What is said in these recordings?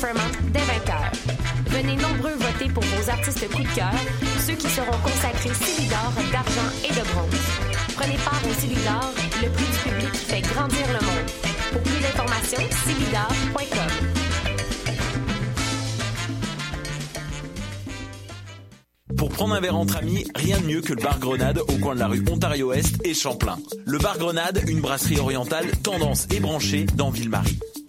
Fremont dès 20h. Venez nombreux voter pour vos artistes coup de cœur, ceux qui seront consacrés Célidor d'argent et de bronze. Prenez part au Célidor, le prix du public qui fait grandir le monde. Pour plus d'informations, célidor.com. Pour prendre un verre entre amis, rien de mieux que le bar Grenade au coin de la rue Ontario-Est et Champlain. Le bar Grenade, une brasserie orientale tendance et branchée dans Ville-Marie.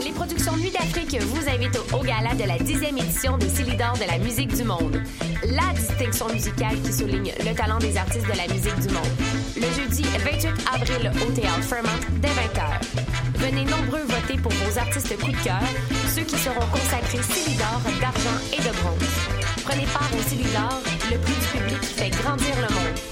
Les productions Nuit d'Afrique vous invitent au, gala de la 10e édition des Célidors de la musique du monde. La distinction musicale qui souligne le talent des artistes de la musique du monde. Le jeudi 28 avril au Théâtre Fremont dès 20h. Venez nombreux voter pour vos artistes coup de cœur, ceux qui seront consacrés Célidor d'argent et de bronze. Prenez part au Célidor, le prix du public qui fait grandir le monde.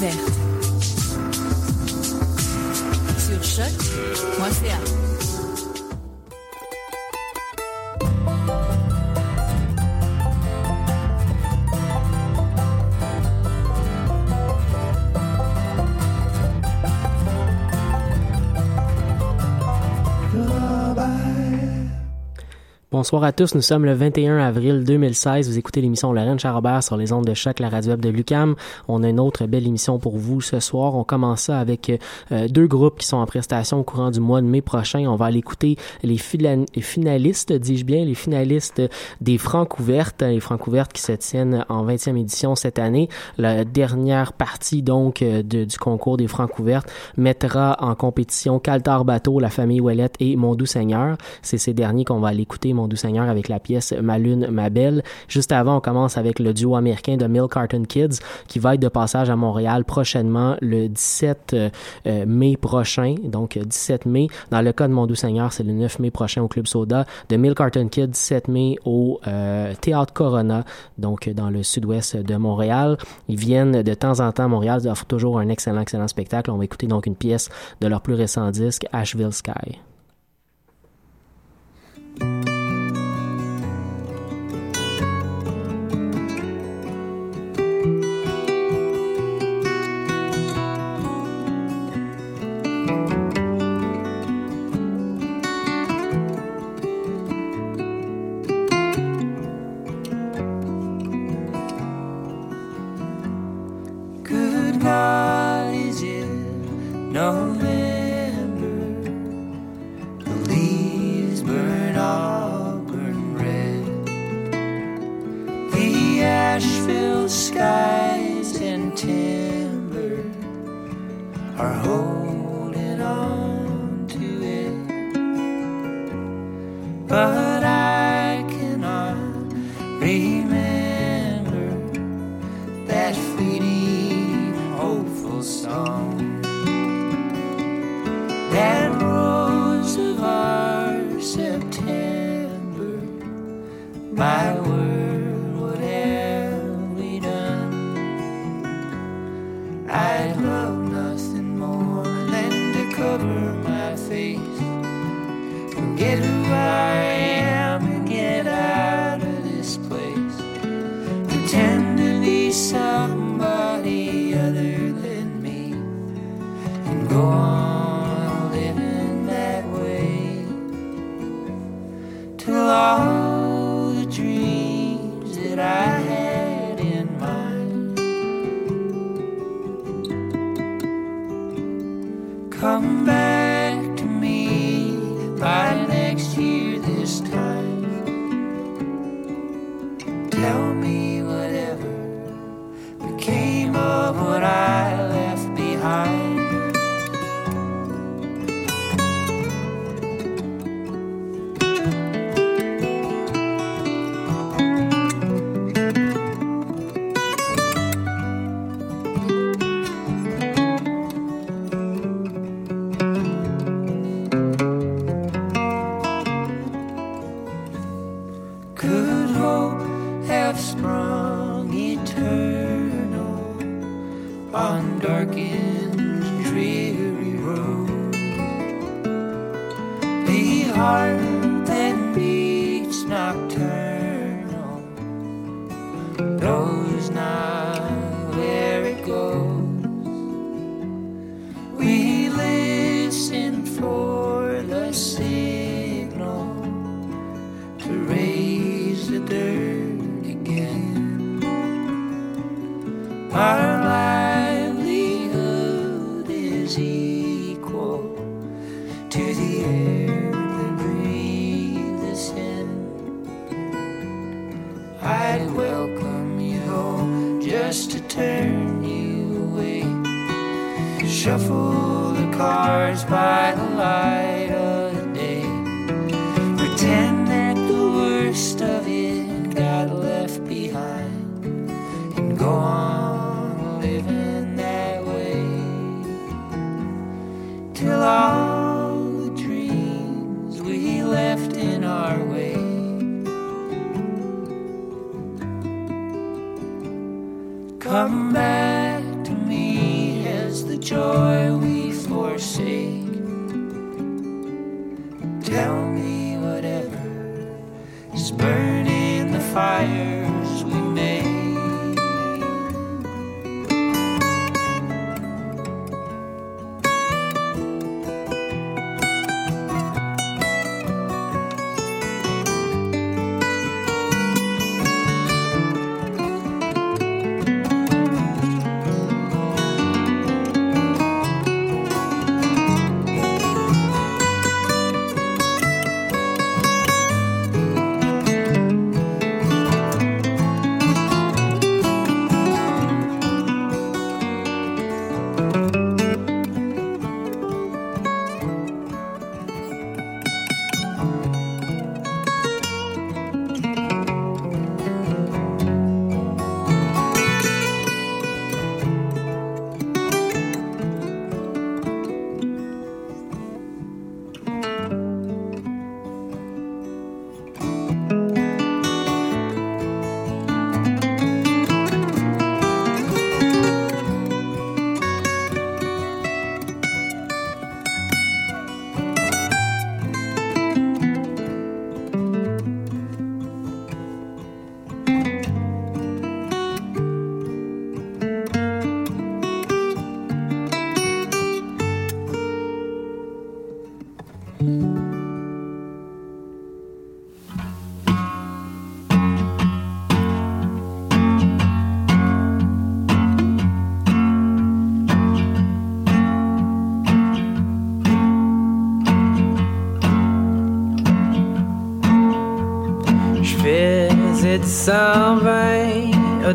Découverte. Sur choc.ca. Bonsoir à tous, nous sommes le 21 avril 2016. Vous écoutez l'émission Lorraine Charabert sur les ondes de choc, la radio web de Lucam. On a une autre belle émission pour vous ce soir. On commence ça avec euh, deux groupes qui sont en prestation au courant du mois de mai prochain. On va aller écouter les, finalistes, dis-je bien, les finalistes des Francouvertes, les Francouvertes qui se tiennent en 20e édition cette année. La dernière partie donc euh, du concours des Francouvertes mettra en compétition Caltar Bateau, la famille Ouellette et Mon Doux Seigneur. C'est ces derniers qu'on va aller écouter, Doux Seigneur, avec la pièce Ma Lune, Ma Belle. Juste avant, on commence avec le duo américain de Mill Carton Kids qui va être de passage à Montréal prochainement le 17 euh, euh, mai prochain. Donc, euh, 17 mai. Dans le cas de Mon Doux Seigneur, c'est le 9 mai prochain au Club Soda. De Mill Carton Kids, 17 mai au euh, Théâtre Corona, donc dans le sud-ouest de Montréal. Ils viennent de temps en temps à Montréal. Offrent toujours un excellent, excellent spectacle. On va écouter donc une pièce de leur plus récent disque, Asheville Sky.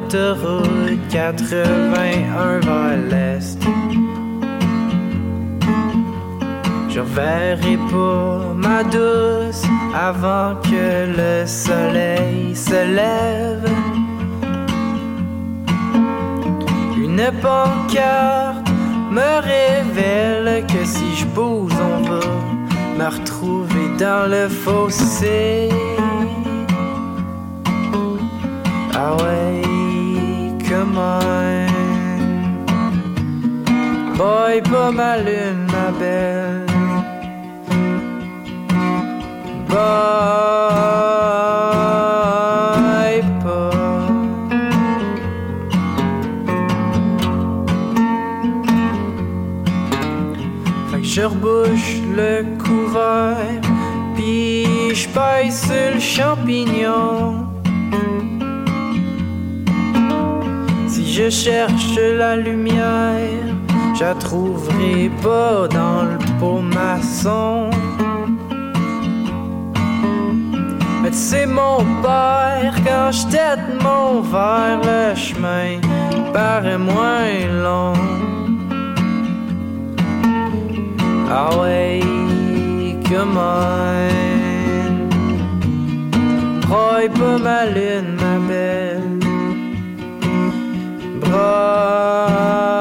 120, autoroute 81 vers l'est. Je reverrai pas ma douce avant que le soleil se lève. Une pancarte me révèle que si je bouge, on va me retrouver dans le fossé. Ah ouais, on. Boy, pas ma lune, ma belle. Boy, pas. Fait que je rebouche le couvert, puis je paille sur le champignon. Je cherche la lumière, je la trouverai pas dans le pot maçon. Mais sais, mon père, quand je tête mon verre, le chemin paraît moins long. Ah ouais, come on. Broye pas ma lune, ma belle. apart.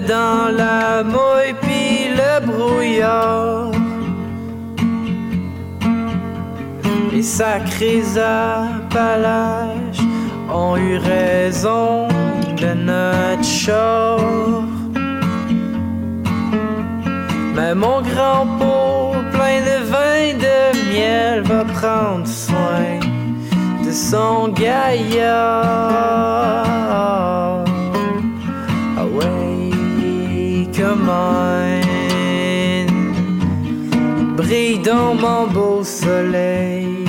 Dedans la mouille puis le brouillard. Les sacrés appalaches ont eu raison de notre char. Mais mon grand pot plein de vin de miel va prendre soin de son gaillard. Brille dans mon beau soleil.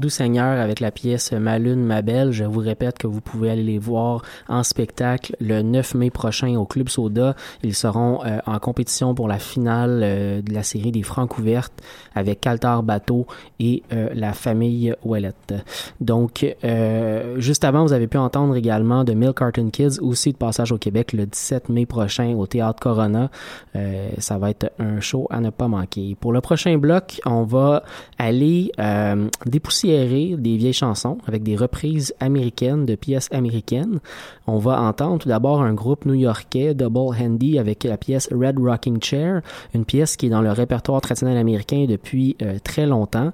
Doux Seigneur avec la pièce Ma lune, ma belle. Je vous répète que vous pouvez aller les voir en spectacle le 9 mai prochain au Club Soda. Ils seront euh, en compétition pour la finale euh, de la série des Francs ouvertes avec Caltar Bateau et euh, la famille Ouellette. Donc, juste avant, vous avez pu entendre également de Milk Carton Kids, aussi de passage au Québec le 17 mai prochain au Théâtre Corona. Ça va être un show à ne pas manquer. Pour le prochain bloc, on va aller euh, des vieilles chansons avec des reprises américaines de pièces américaines. On va entendre tout d'abord un groupe new-yorkais, Double Handy, avec la pièce Red Rocking Chair, une pièce qui est dans le répertoire traditionnel américain depuis euh, très longtemps.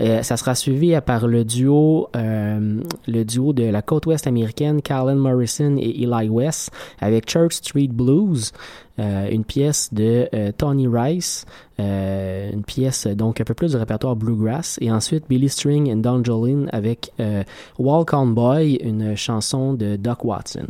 Euh, ça sera suivi par le duo, euh, le duo de la côte ouest américaine, Carlin Morrison et Eli West, avec Church Street Blues. Euh, une pièce de euh, Tony Rice, euh, une pièce donc un peu plus du répertoire bluegrass, et ensuite Billy String and Don Jolene avec Walk On Boy, une chanson de Doc Watson.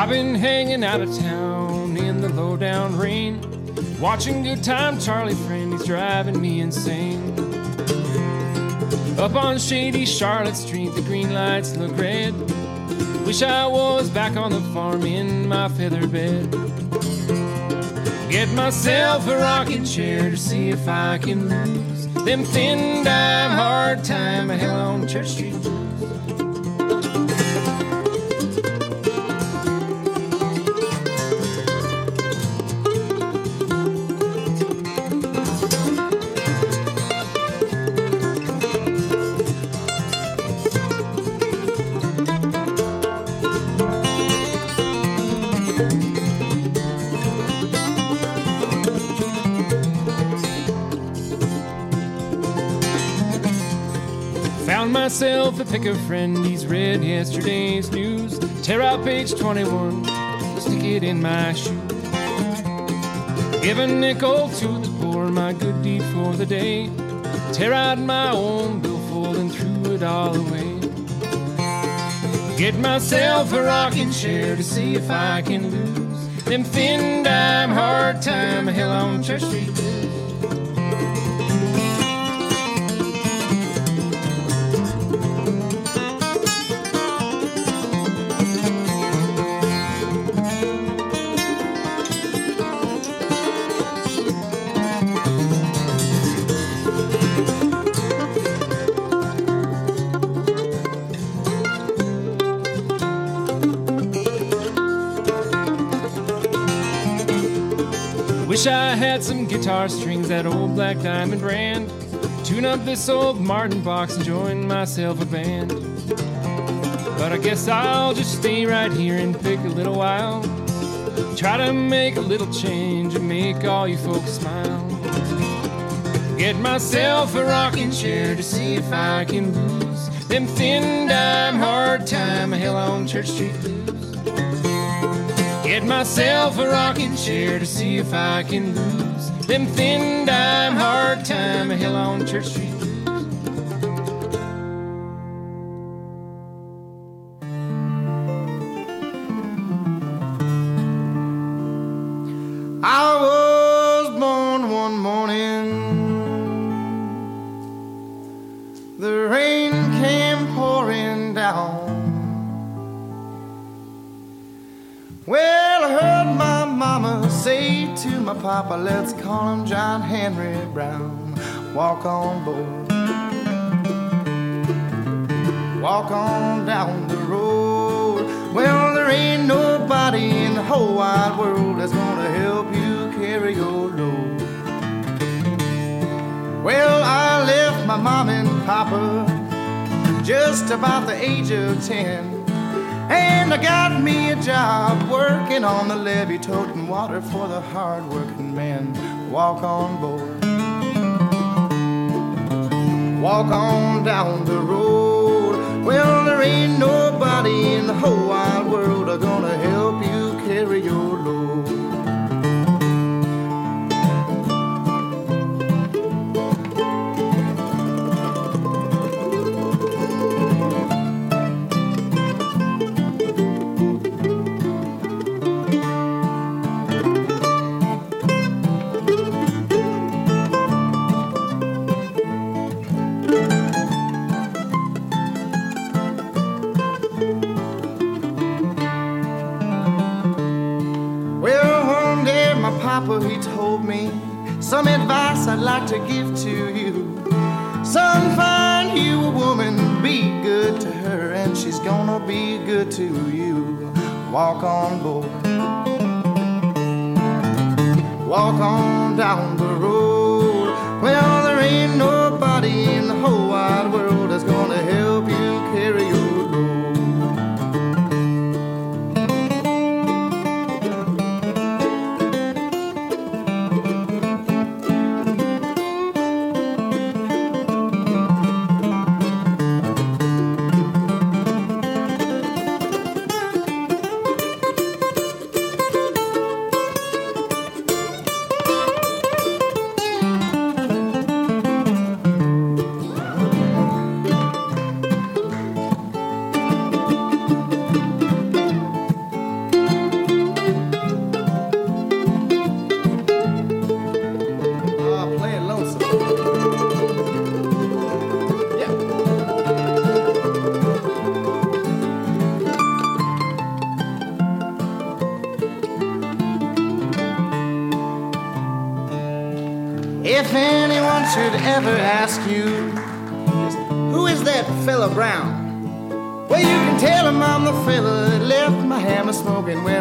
I've been hanging out of town in the lowdown rain, watching Good Time Charlie friend, he's driving me insane. Up on shady Charlotte Street, the green lights look red. Wish I was back on the farm in my feather bed. Get myself a rocking chair to see if I can lose them thin dime hard time hell on Church Street. Myself a pick of friend, he's read yesterday's news. Tear out page 21, stick it in my shoe. Give a nickel to the poor, my good deed for the day. Tear out my own billfold and threw it all away. Get myself a rocking chair to see if I can lose them thin dime hard time hell on Church Street. Wish I had some guitar strings, that old black diamond brand. Tune up this old Martin box and join myself a band. But I guess I'll just stay right here and pick a little while. Try to make a little change and make all you folks smile. Get myself a rocking chair to see if I can lose them thin dime hard time hell on Church Street. Get myself a rocking chair to see if I can lose them thin dime hard time hell on Church Street. Papa, let's call him John Henry Brown. Walk on board. Walk on down the road. Well, there ain't nobody in the whole wide world that's gonna help you carry your load. Well, I left my mom and papa just about the age of ten. And I got me a job working on the levee, toting water for the hard working men. Walk on board. Walk on down the road. Well, there ain't nobody in the whole wide world are gonna help you carry your load. Walk on board. Walk on down the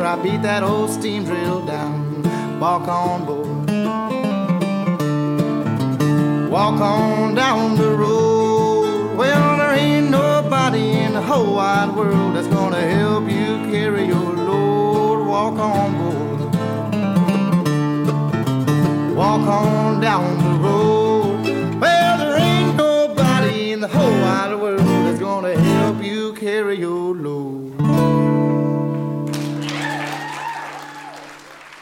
I beat that old steam drill down. Walk on board. Walk on down the road. Well, there ain't nobody in the whole wide world that's gonna help you carry your load. Walk on board. Walk on down the road.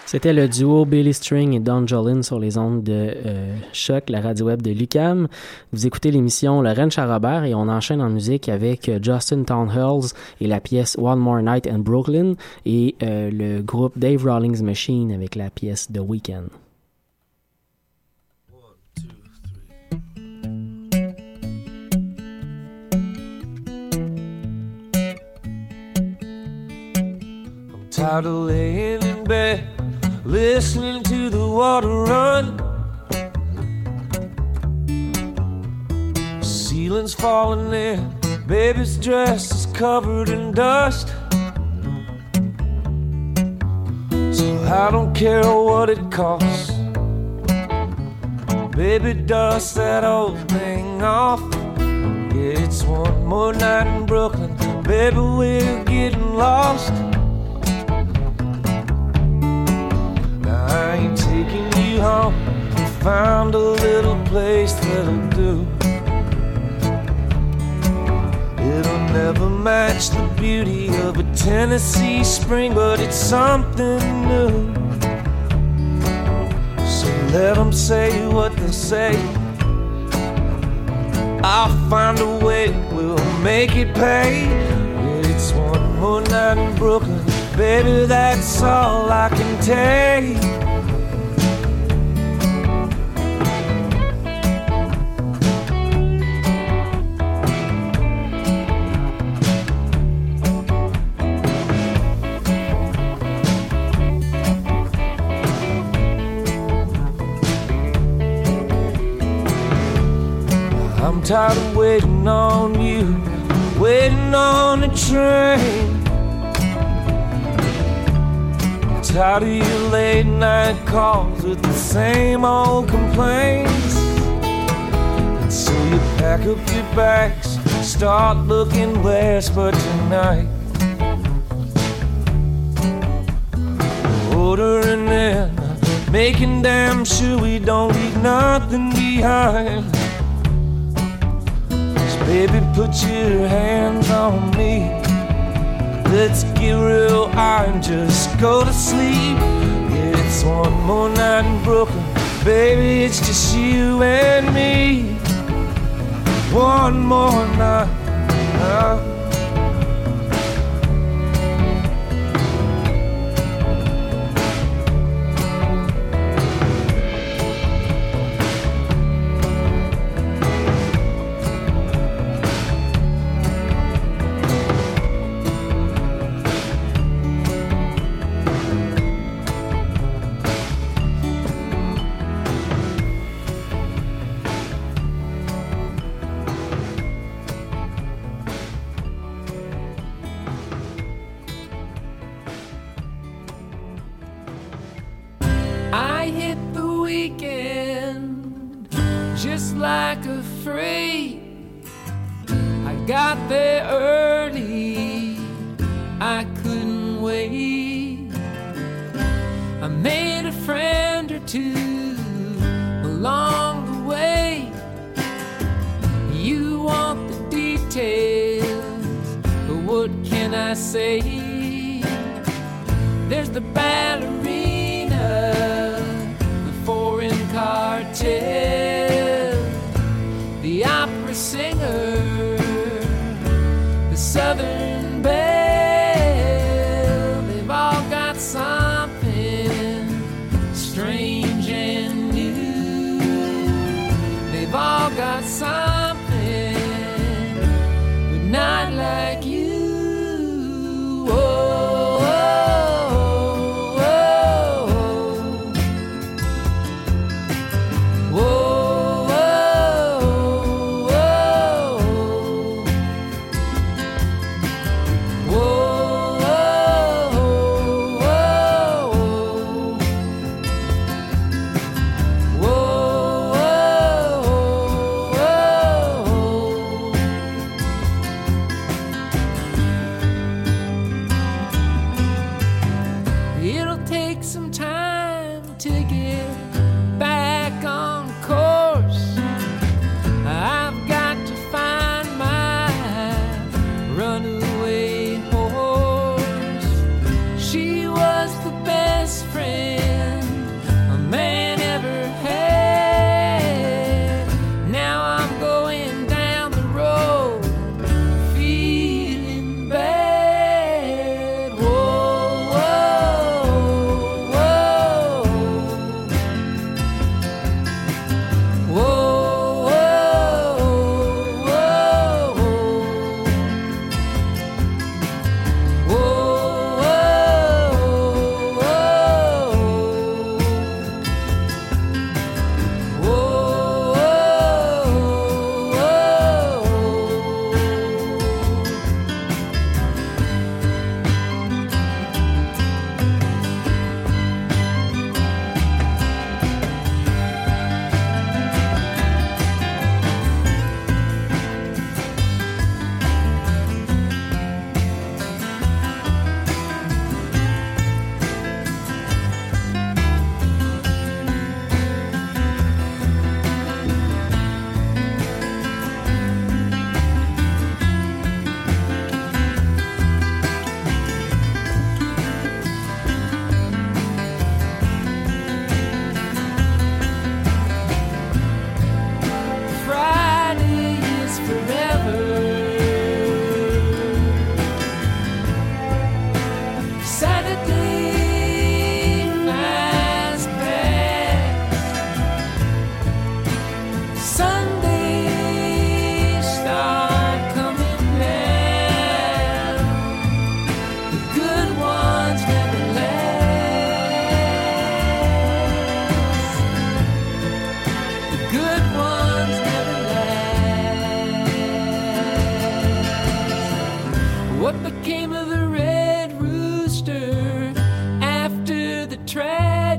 C'était le duo Billy String et Don Jolin sur les ondes de euh, la radio web de Lucam. Vous écoutez l'émission Lorraine Charrobert et on enchaîne en musique avec euh, Justin Townhills et la pièce One More Night in Brooklyn et euh, le groupe Dave Rawlings Machine avec la pièce The bed, listening to the water run. Ceiling's falling in, baby's dress is covered in dust. So I don't care what it costs. Baby, dust that old thing off. Yeah, it's one more night in Brooklyn. Baby, we're getting lost. I ain't taking you home. I Found a little place that'll do. It'll never match the beauty of a Tennessee spring, but it's something new. So let them say what they say. I'll find a way, we'll make it pay. It's one more night in Brooklyn. Baby, that's all I can take. I'm tired of waiting on you, waiting on the train. Tired of your late night calls with the same old complaints. And so you pack up your bags, start looking west, but tonight. Ordering in, making damn sure we don't leave nothing behind. So baby, put your hands on me. Let's get real high and just go to sleep. Yeah, it's one more night in Brooklyn. Baby, it's just you and me. One more night. uh. Weekend just like a freight. I got there early, I couldn't wait. I made a friend or two along the way. You want the details, but what can I say? There's the ballerina,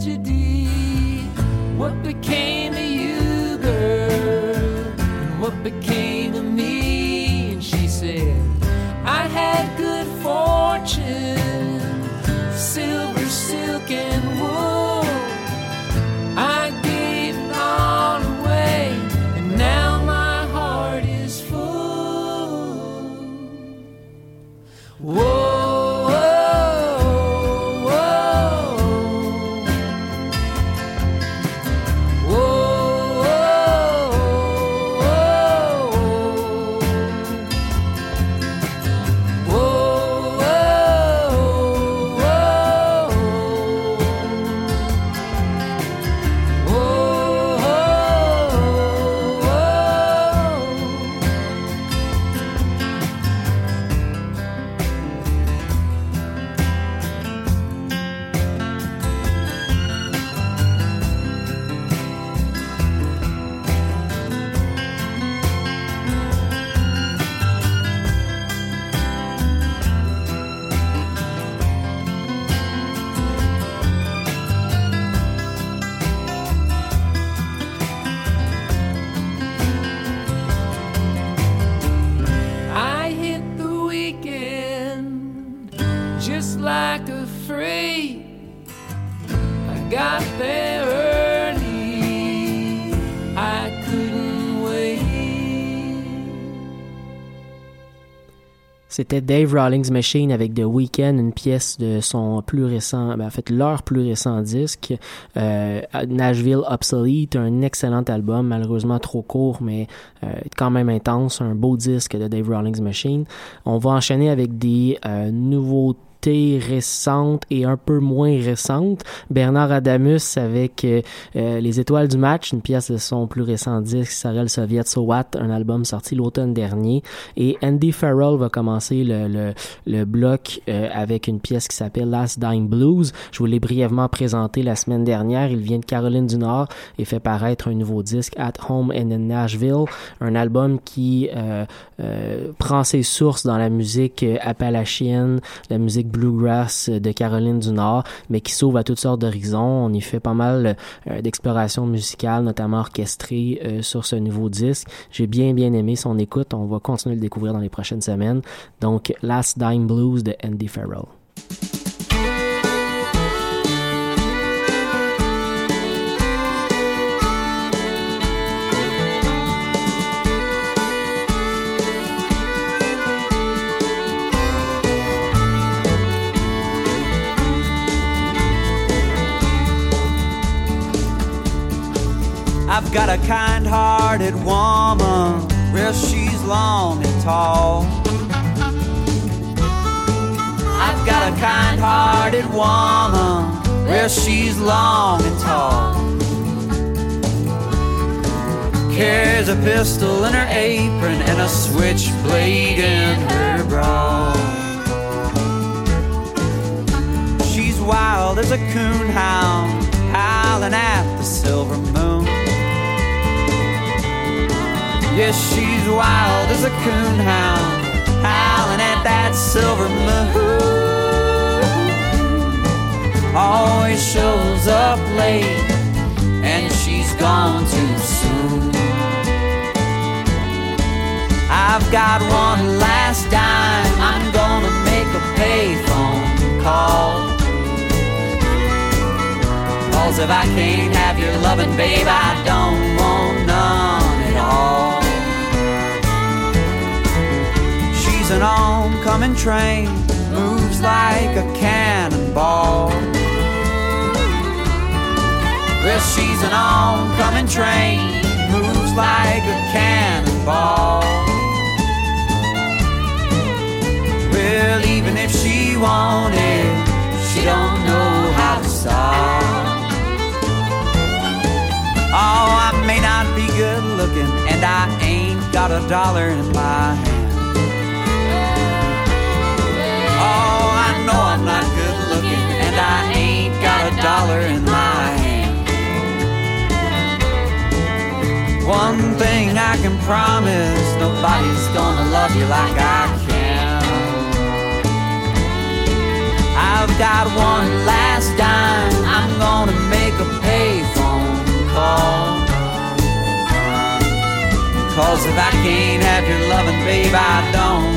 tragedy. What became C'était Dave Rawlings Machine avec The Weeknd, une pièce de son plus récent, ben, en fait leur plus récent disque, euh, Nashville Obsolete, un excellent album, malheureusement trop court, mais euh, quand même intense, un beau disque de Dave Rawlings Machine. On va enchaîner avec des euh, récente et un peu moins récente. Bernard Adamus avec euh, euh, Les Étoiles du Match, une pièce de son plus récent disque, Sarel Soviet So What, un album sorti l'automne dernier. Et Andy Farrell va commencer le, le, le bloc euh, avec une pièce qui s'appelle Last Dying Blues. Je vous l'ai brièvement présenté la semaine dernière. Il vient de Caroline du Nord et fait paraître un nouveau disque, At Home and in Nashville, un album qui prend ses sources dans la musique appalachienne, la musique bluegrass de Caroline du Nord, mais qui s'ouvre à toutes sortes d'horizons. On y fait pas mal euh, d'exploration musicale, notamment orchestrée euh, sur ce nouveau disque. J'ai bien bien aimé son écoute. On va continuer de le découvrir dans les prochaines semaines. Donc, Last Dying Blues de Andy Farrell. I've got a kind hearted woman, well, she's long and tall. I've got a kind hearted woman, well, she's long and tall. Carries a pistol in her apron and a switchblade in her bra. She's wild as a coonhound, howling at the silver moon. Yes, she's wild as a coonhound, howling at that silver moon. Always shows up late, and she's gone too soon. I've got one last dime, I'm gonna make a payphone call. Cause if I can't have your loving, babe, I don't She's an oncoming train, moves like a cannonball. Well, she's an oncoming train, moves like a cannonball. Well, even if she wanted, she don't know how to stop. Oh, I may not be good looking, and I ain't got a dollar in my hand. Oh, I know I'm not good looking, and I ain't got a dollar in my hand. One thing I can promise nobody's gonna love you like I can. I've got one last dime, I'm gonna make a payphone call. Cause if I can't have your loving, babe, I don't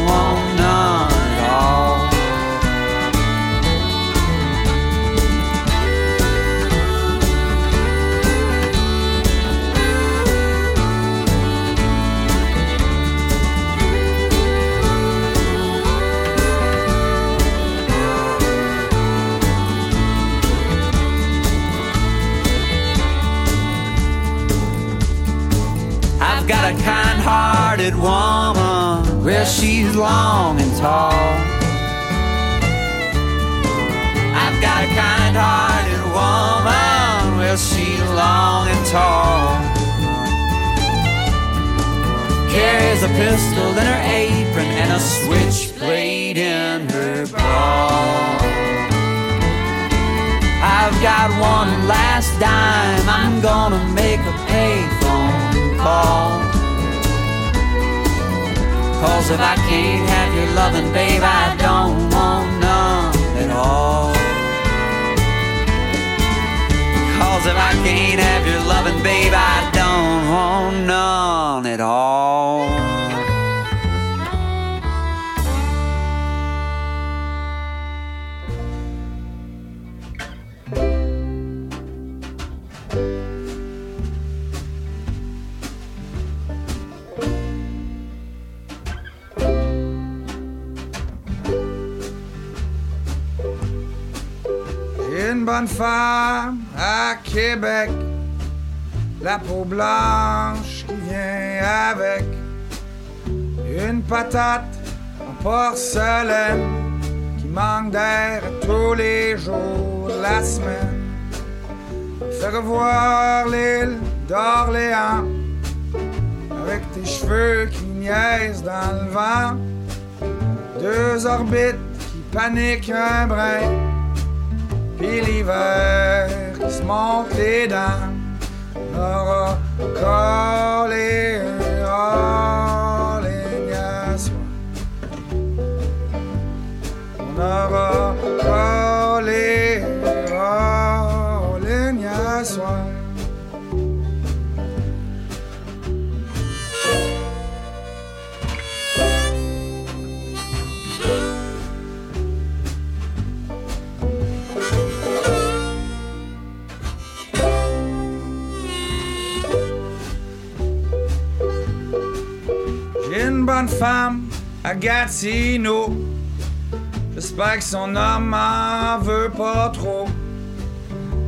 got a kind hearted woman, well, she's long and tall. I've got a kind hearted woman, well, she's long and tall. Carries a pistol in her apron and a switchblade in her bra. I've got one last dime, I'm gonna make a payphone call. Cause if I can't have your loving, babe, I don't want none at all. Cause if I can't have your loving, babe, I don't want none at all. Bonne femme à Québec, la peau blanche qui vient avec, une patate en porcelaine qui manque d'air tous les jours de la semaine. Fais revoir l'île d'Orléans avec tes cheveux qui niaisent dans le vent, deux orbites qui paniquent un brin, puis l'hiver qui se monte les dents. Aura ligne à soir. On aura collé un ligne femme à Gatineau. J'espère que son homme en veut pas trop.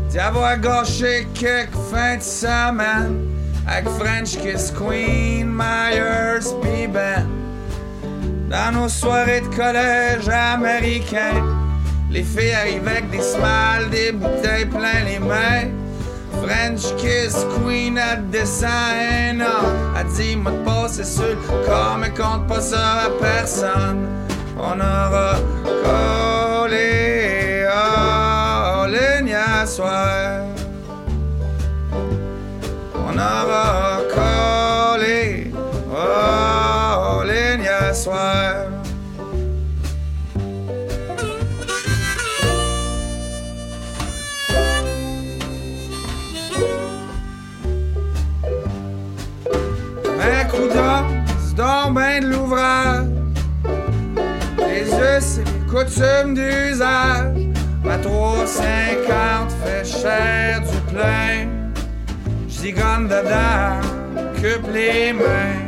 D'y avoir gâché quelques fins de semaine avec French Kiss Queen, Myers, pis Ben. Dans nos soirées de collège américain, les filles arrivent avec des smiles, des bouteilles plein les mains. French Kiss Queen, un an. Elle dit, moi de passer sur le corps, mais compte pas ça à personne. On aura collé à ligne à soir. On aura Les us et les coutumes d'usage. Ma 350 fait cher du plein. J'zigonne dedans, occupe les mains.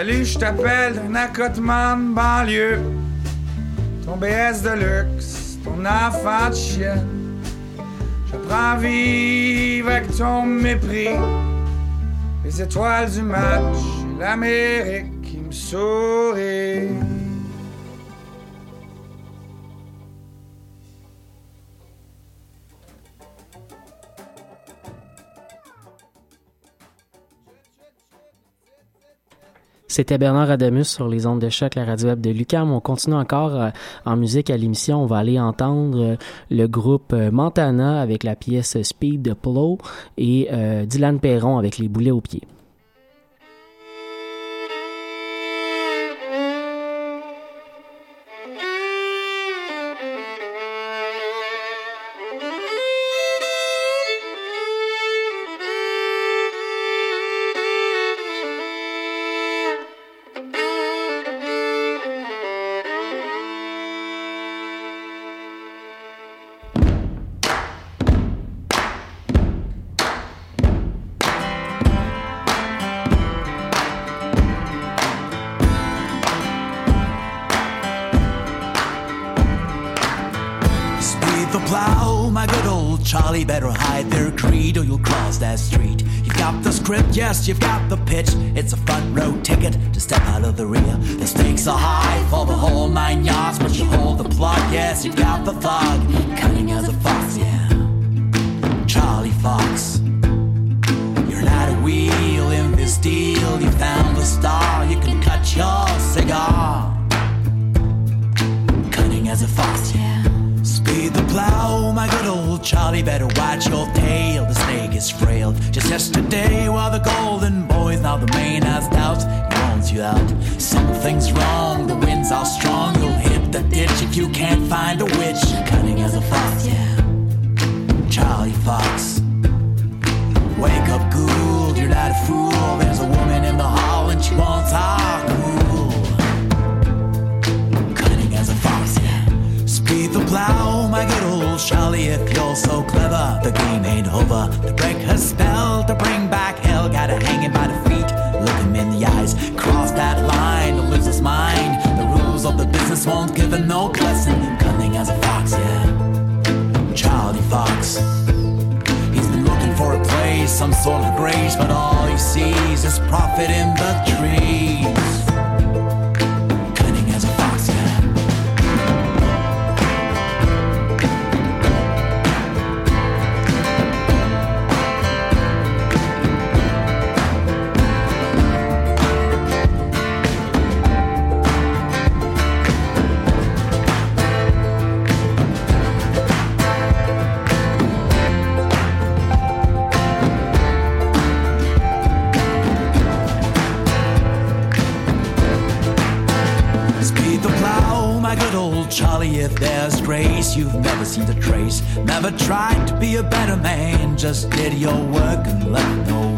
Salut, je t'appelle d'un accotement de banlieue. Ton BS de luxe, ton enfant de chienne. J'apprends à vivre avec ton mépris. Les étoiles du match, l'Amérique qui me sourit. C'était Bernard Adamus sur les ondes de choc, la radio web de Lucam. On continue encore euh, en musique à l'émission. On va aller entendre euh, le groupe euh, Montana avec la pièce Speed de Polo et Dylan Perron avec les boulets aux pieds. The. Stakes are high for the whole nine yards, but you hold the plug, yes, you've got the thug. Cunning as a fox, yeah. Charlie Fox. You're not a wheel in this deal. You found the star, you can cut your cigar. Cunning as a fox, yeah. Speed the plow, my good old Charlie, better watch your tail. The snake is frail. Just yesterday, while the golden boy's now the main has doubts. Wants you out. Something's wrong. The winds are strong. You'll hit the ditch if you can't find a witch. Cunning as a fox, yeah. Charlie Fox. Wake up, Gould. You're not a fool. There's a woman in the hall and she wants our cool. Cunning as a fox, yeah. Speed the plow, my good old Charlie. If you're so clever, the game ain't over. To break her spell, to bring back hell, gotta hang him by the in the eyes, cross that line, to lose mind. The rules of the business won't give him no lesson. Cunning as a fox, yeah. Charlie Fox. He's been looking for a place, some sort of grace, but all he sees is profit in the trees. Seen a trace. Never tried to be a better man. Just did your work and left no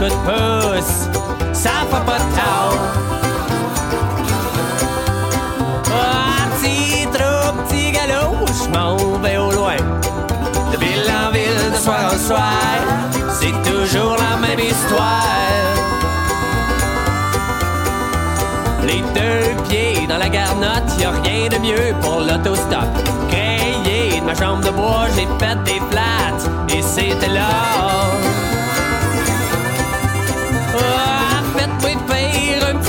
coup de pouce, ça fera pas de tort. Ah, petit trou, petit galop, je m'en vais au loin. De ville en ville, de soir en soir, c'est toujours la même histoire. Les deux pieds dans la garnotte, y a rien de mieux pour l'autostop. Grayé de ma chambre de bois, j'ai fait des plates et c'était là.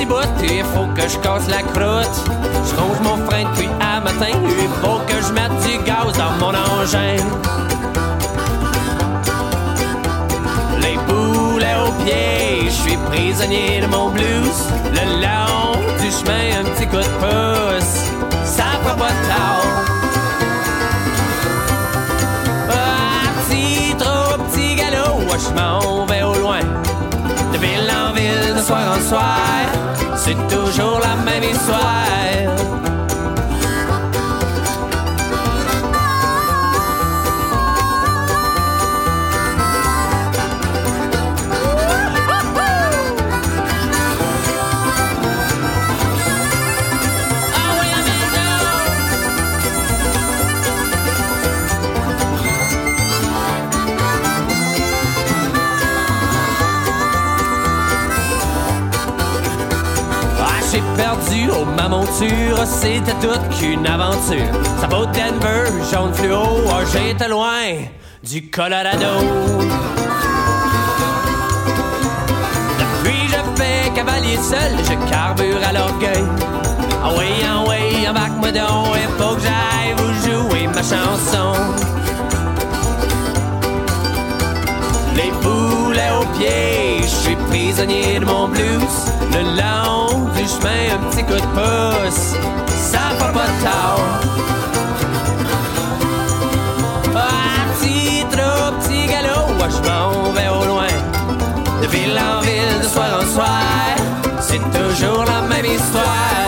Il faut que je casse la croûte. Je ronge mon frein depuis à matin, il faut que je mette du gaz dans mon engin. Les boulets aux pieds, je suis prisonnier de mon blues. Le long du chemin, un petit coup de pouce, ça fera pas de. Ah, petit trop, petit galop, je m'en vais de soir en soir, c'est toujours la même histoire. Ma monture, c'était toute qu'une aventure. Ça vaut Denver, jaune fluo, ah, j'étais loin du Colorado. cavalier seul, je carbure à l'orgueil. Ah oui, ah oui, embarque-moi donc, il faut que j'aille vous jouer ma chanson. Les boulets aux pieds, je suis prisonnier de mon blues. Le long du chemin, un petit coup de pouce, ça va pas tard. Ah, petit trou, petit galop, moi je m'en vais au loin. De ville en ville, de soir en soir, c'est toujours la même histoire.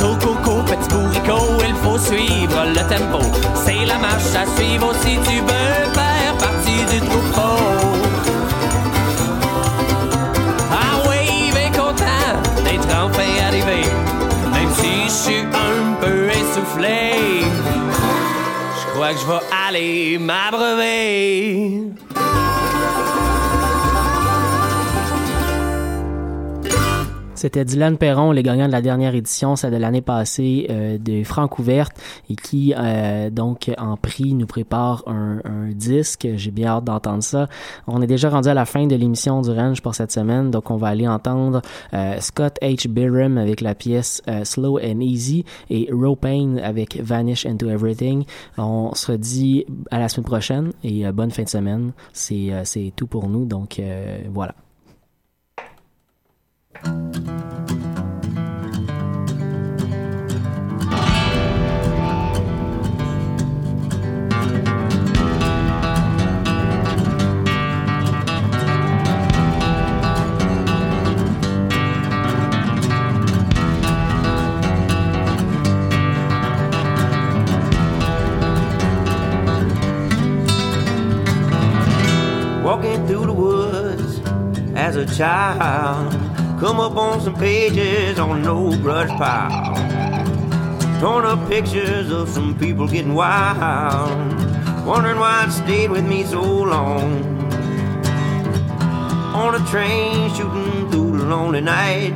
Coco, petit bourricot, il faut suivre le tempo. C'est la marche à suivre si tu veux faire partie du troupeau. Essoufflé. Je crois que je vais aller m'abreuver. C'était Dylan Perron, le gagnant de la dernière édition, celle de l'année passée euh, de Francouverte, et qui euh, donc en prix nous prépare un, un disque. J'ai bien hâte d'entendre ça. On est déjà rendu à la fin de l'émission du Range pour cette semaine, donc on va aller entendre euh, Scott H. Biram avec la pièce euh, Slow and Easy et Ropane avec Vanish into Everything. On se dit à la semaine prochaine et euh, bonne fin de semaine. C'est euh, tout pour nous, donc voilà. Walking through the woods as a child, come up on some pages on old brush pile. Torn up pictures of some people getting wild, wondering why it stayed with me so long. On a train shooting through the lonely night,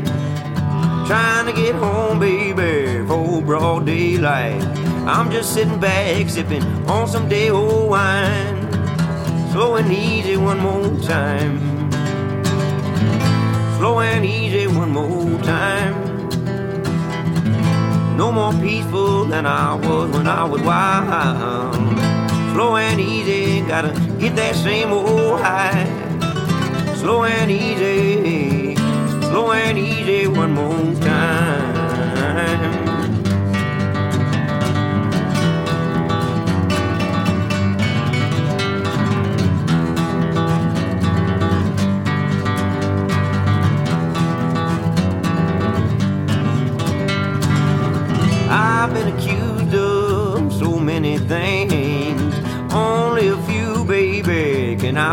trying to get home, baby, for broad daylight. I'm just sitting back, sipping on some day old wine slow and easy one more time. Slow and easy one more time. No more peaceful than I was when I was wild. Slow and easy, gotta get that same old high. Slow and easy, slow and easy one more time.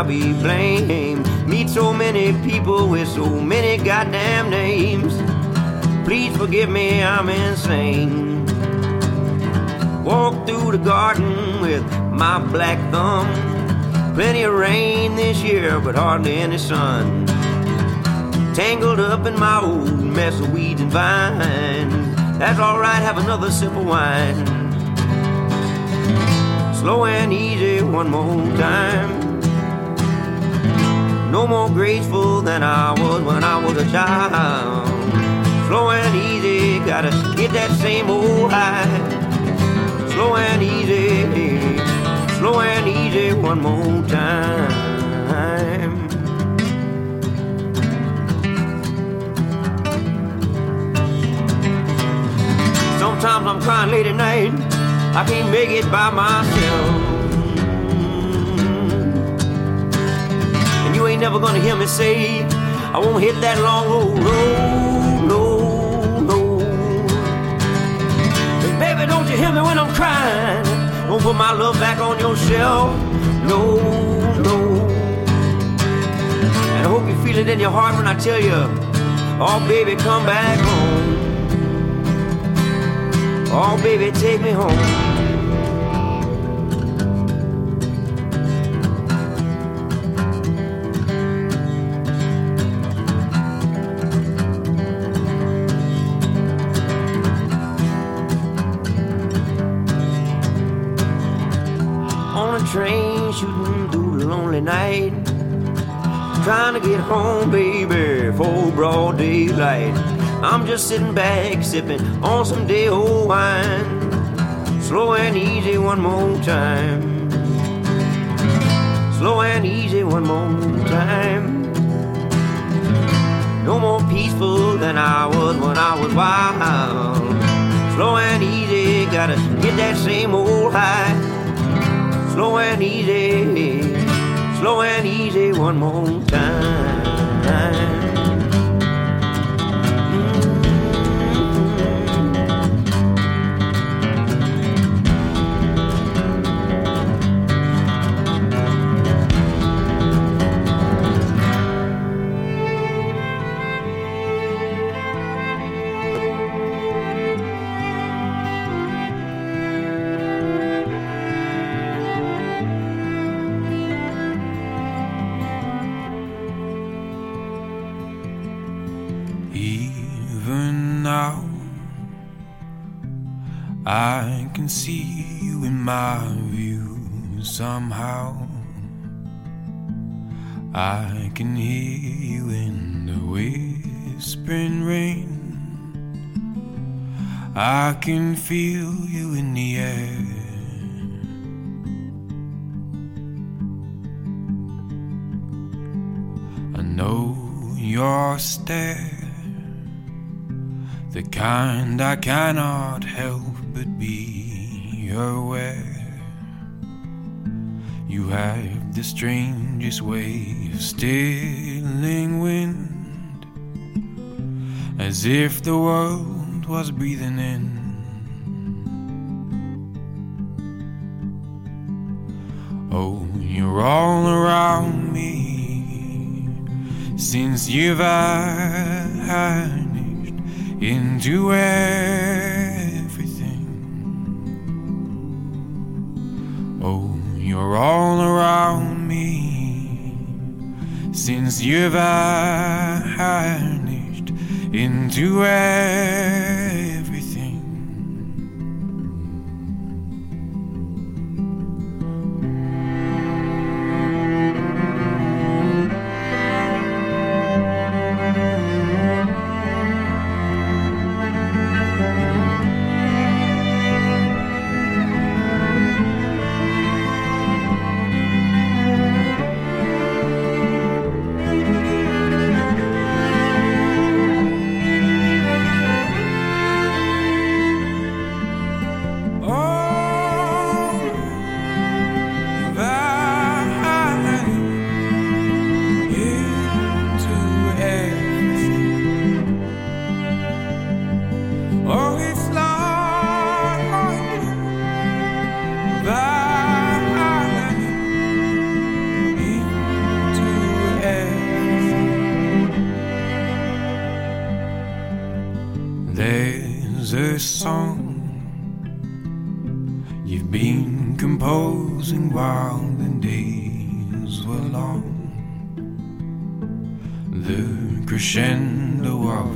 Be blamed? Meet so many people with so many goddamn names. Please forgive me, I'm insane. Walk through the garden with my black thumb. Plenty of rain this year, but hardly any sun. Tangled up in my old mess of weeds and vines. That's alright, have another sip of wine. Slow and easy one more time. No more graceful than I was when I was a child. Slow and easy, gotta get that same old high. Slow and easy, slow and easy one more time. Sometimes I'm crying late at night. I can't make it by myself. Never gonna hear me say, I won't hit that long old road, no, no. And baby, don't you hear me when I'm crying? Don't put my love back on your shelf, no, no. And I hope you feel it in your heart when I tell you, oh baby, come back home. Oh, baby, take me home. Trying to get home, baby, for broad daylight. I'm just sitting back, sipping on some day old wine. Slow and easy one more time. Slow and easy one more time. No more peaceful than I was when I was wild. Slow and easy, gotta get that same old high. Slow and easy, slow and easy one more time. Even now, I can see you in my view somehow. I can hear you in the whispering rain. I can feel you in the air. I know your stare, the kind I cannot help but be aware. You have the strangest way of stealing wind, as if the world was breathing in. Oh, you're all around me since you've vanished into everything. Oh, you're all around me since you've vanished into everything.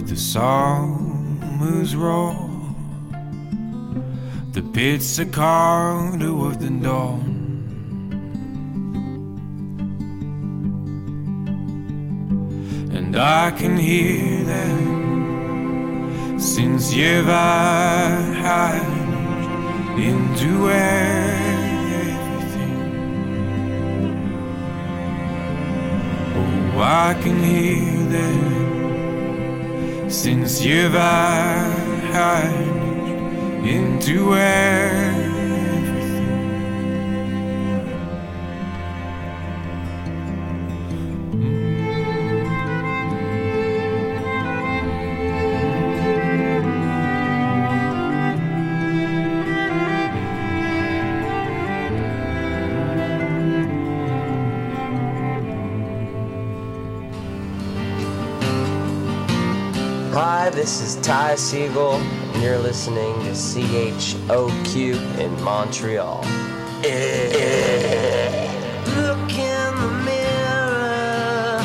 The summer's roar, the pizzicato of the dawn. And I can hear them since you've vanished into everything. Oh, I can hear that since you've vanished into everything. This is Ty Siegel, and you're listening to CHOQ in Montreal. Look in the mirror.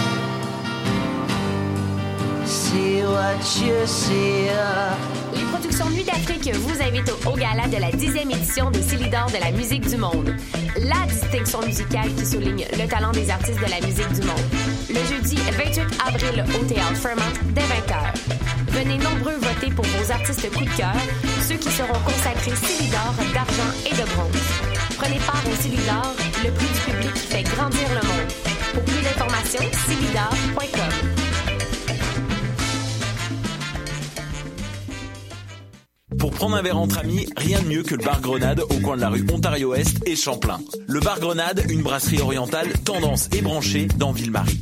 See what you see. Les productions Nuit d'Afrique vous invite au, au gala de la 10e édition des Célidors de la musique du monde. La distinction musicale qui souligne le talent des artistes de la musique du monde. Le jeudi 28 avril au Théâtre Fairmont dès 20h. Venez nombreux voter pour vos artistes coup de cœur, ceux qui seront consacrés Célidor d'argent et de bronze. Prenez part au Célidor, le prix du public qui fait grandir le monde. Pour plus d'informations, célidor.com. Pour prendre un verre entre amis, rien de mieux que le bar Grenade au coin de la rue Ontario-Est et Champlain. Le bar Grenade, une brasserie orientale tendance et branchée dans Ville-Marie.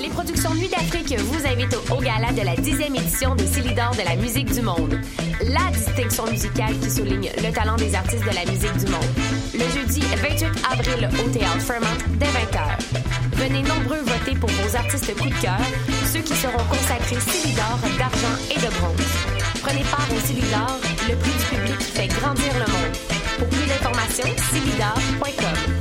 Les productions Nuit d'Afrique vous invitent au, gala de la 10e édition des Célidors de la musique du monde. La distinction musicale qui souligne le talent des artistes de la musique du monde. Le jeudi 28 avril au Théâtre Fairmont dès 20h. Venez nombreux voter pour vos artistes coup de cœur, ceux qui seront consacrés Célidor d'argent et de bronze. Prenez part au Célidor, le prix du public qui fait grandir le monde. Pour plus d'informations, cibida.com.